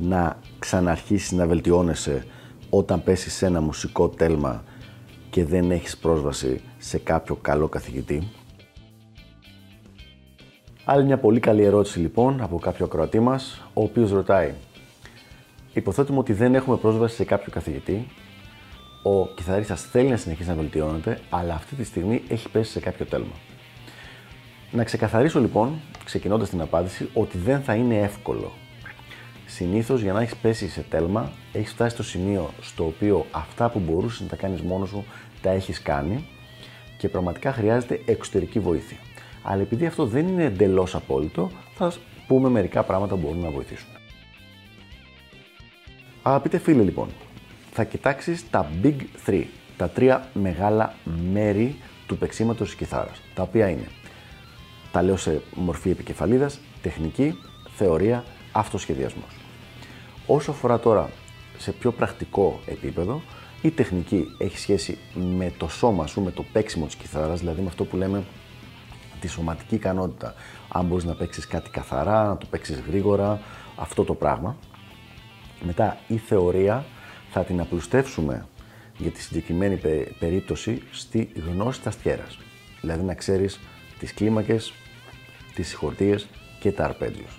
να ξαναρχίσεις να βελτιώνεσαι όταν πέσεις σε ένα μουσικό τέλμα και δεν έχεις πρόσβαση σε κάποιο καλό καθηγητή; Άλλη μια πολύ καλή ερώτηση λοιπόν από κάποιο ακροατή μας, ο οποίος ρωτάει Υποθέτουμε ότι δεν έχουμε πρόσβαση σε κάποιο καθηγητή, ο κιθαρίστας θέλει να συνεχίσει να βελτιώνεται, αλλά αυτή τη στιγμή έχει πέσει σε κάποιο τέλμα. Να ξεκαθαρίσω λοιπόν, ξεκινώντας την απάντηση, ότι δεν θα είναι εύκολο Συνήθως για να έχεις πέσει σε τέλμα, έχεις φτάσει στο σημείο στο οποίο αυτά που μπορούσες να τα κάνεις μόνος σου τα έχεις κάνει και πραγματικά χρειάζεται εξωτερική βοήθεια. Αλλά επειδή αυτό δεν είναι εντελώς απόλυτο, θα πούμε μερικά πράγματα που μπορούν να βοηθήσουν. Αγαπητέ φίλοι, λοιπόν, θα κοιτάξεις τα Big 3, τα τρία μεγάλα μέρη του παίξήματο της κιθάρας, τα οποία είναι, τα λέω σε μορφή επικεφαλίδας, τεχνική, θεωρία, αυτοσχεδιασμός. Όσο αφορά τώρα σε πιο πρακτικό επίπεδο, η τεχνική έχει σχέση με το σώμα σου, με το παίξιμο της κιθάρας, δηλαδή με αυτό που λέμε τη σωματική ικανότητα. Αν μπορείς να παίξεις κάτι καθαρά, να το παίξεις γρήγορα, αυτό το πράγμα. Μετά η θεωρία θα την απλουστεύσουμε για τη συγκεκριμένη περίπτωση στη γνώση της αστιέρας. Δηλαδή να ξέρεις τις κλίμακες, τις συγχορτίες και τα αρπέτζιους.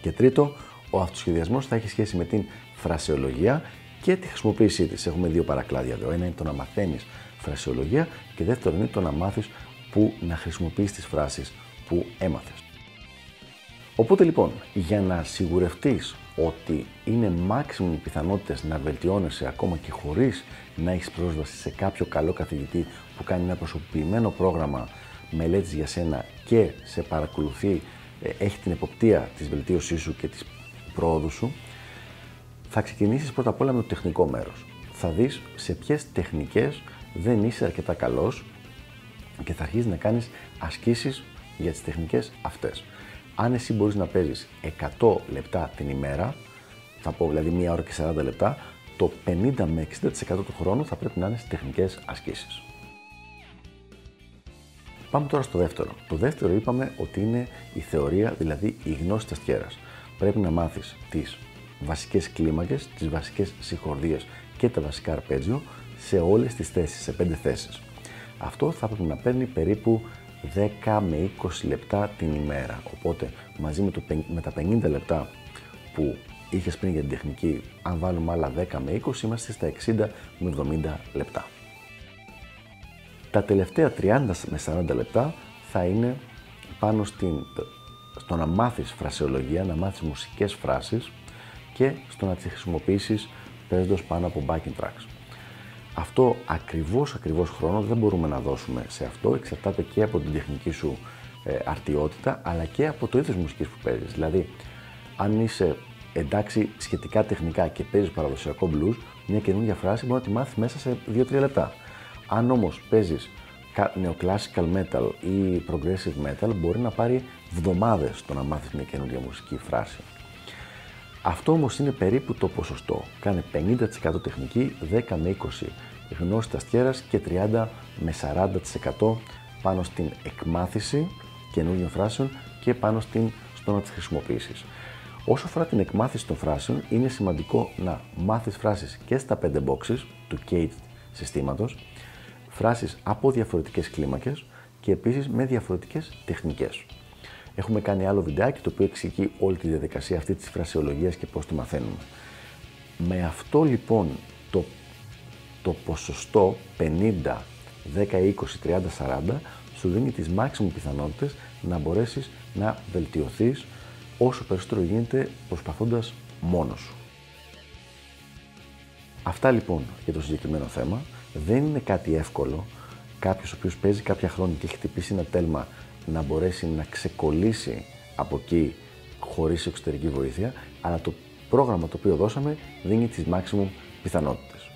Και τρίτο, ο αυτοσχεδιασμός θα έχει σχέση με την φρασεολογία και τη χρησιμοποίησή της. Έχουμε δύο παρακλάδια εδώ. Ένα είναι το να μαθαίνεις φρασεολογία και δεύτερο είναι το να μάθεις που να χρησιμοποιείς τις φράσεις που έμαθες. Οπότε λοιπόν, για να σιγουρευτείς ότι είναι maximum οι πιθανότητες να βελτιώνεσαι ακόμα και χωρίς να έχεις πρόσβαση σε κάποιο καλό καθηγητή που κάνει ένα προσωπημένο πρόγραμμα μελέτης για σένα και σε παρακολουθεί, ε, έχει την εποπτεία της βελτίωσής σου και της πρόοδου σου, θα ξεκινήσεις πρώτα απ' όλα με το τεχνικό μέρος. Θα δεις σε ποιες τεχνικές δεν είσαι αρκετά καλός και θα αρχίσεις να κάνεις ασκήσεις για τις τεχνικές αυτές. Αν εσύ μπορείς να παίζεις 100 λεπτά την ημέρα, θα πω δηλαδή μία ώρα και 40 λεπτά, το 50 με 60% του χρόνου θα πρέπει να είναι στις τεχνικές ασκήσεις. Πάμε τώρα στο δεύτερο. Το δεύτερο είπαμε ότι είναι η θεωρία, δηλαδή η γνώση της αστιέρας πρέπει να μάθεις τις βασικές κλίμακες, τις βασικές συγχορδίες και τα βασικά αρπέτζιο σε όλες τις θέσεις, σε πέντε θέσεις. Αυτό θα πρέπει να παίρνει περίπου 10 με 20 λεπτά την ημέρα. Οπότε μαζί με, το, με τα 50 λεπτά που είχες πριν για την τεχνική, αν βάλουμε άλλα 10 με 20, είμαστε στα 60 με 70 λεπτά. Τα τελευταία 30 με 40 λεπτά θα είναι πάνω στην στο να μάθεις φρασεολογία, να μάθεις μουσικές φράσεις και στο να τις χρησιμοποιήσεις παίζοντας πάνω από backing tracks. Αυτό ακριβώς, ακριβώς χρόνο δεν μπορούμε να δώσουμε σε αυτό, εξαρτάται και από την τεχνική σου ε, αρτιότητα, αλλά και από το είδος μουσικής που παίζεις. Δηλαδή, αν είσαι εντάξει σχετικά τεχνικά και παίζεις παραδοσιακό blues, μια καινούργια φράση μπορεί να τη μάθεις μέσα σε 2-3 λεπτά. Αν όμως παίζεις neoclassical metal ή progressive metal μπορεί να πάρει βδομάδες το να μάθεις μια καινούργια μουσική φράση. Αυτό όμως είναι περίπου το ποσοστό. Κάνε 50% τεχνική, 10 με 20 γνώση αστιέρας και 30 με 40% πάνω στην εκμάθηση καινούργιων φράσεων και πάνω στην, στο να τις χρησιμοποιήσεις. Όσο αφορά την εκμάθηση των φράσεων, είναι σημαντικό να μάθεις φράσεις και στα 5 boxes του Cage συστήματος, φράσεις από διαφορετικές κλίμακες και επίσης με διαφορετικές τεχνικές. Έχουμε κάνει άλλο βιντεάκι το οποίο εξηγεί όλη τη διαδικασία αυτή της φρασιολογίας και πώς τη μαθαίνουμε. Με αυτό λοιπόν το, το ποσοστό 50, 10, 20, 30, 40 σου δίνει τις maximum πιθανότητες να μπορέσεις να βελτιωθείς όσο περισσότερο γίνεται προσπαθώντας μόνος σου. Αυτά λοιπόν για το συγκεκριμένο θέμα. Δεν είναι κάτι εύκολο κάποιος ο οποίος παίζει κάποια χρόνια και έχει χτυπήσει ένα τέλμα να μπορέσει να ξεκολλήσει από εκεί χωρίς εξωτερική βοήθεια, αλλά το πρόγραμμα το οποίο δώσαμε δίνει τις maximum πιθανότητες.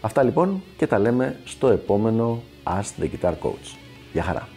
Αυτά λοιπόν και τα λέμε στο επόμενο Ask the Guitar Coach. Γεια χαρά!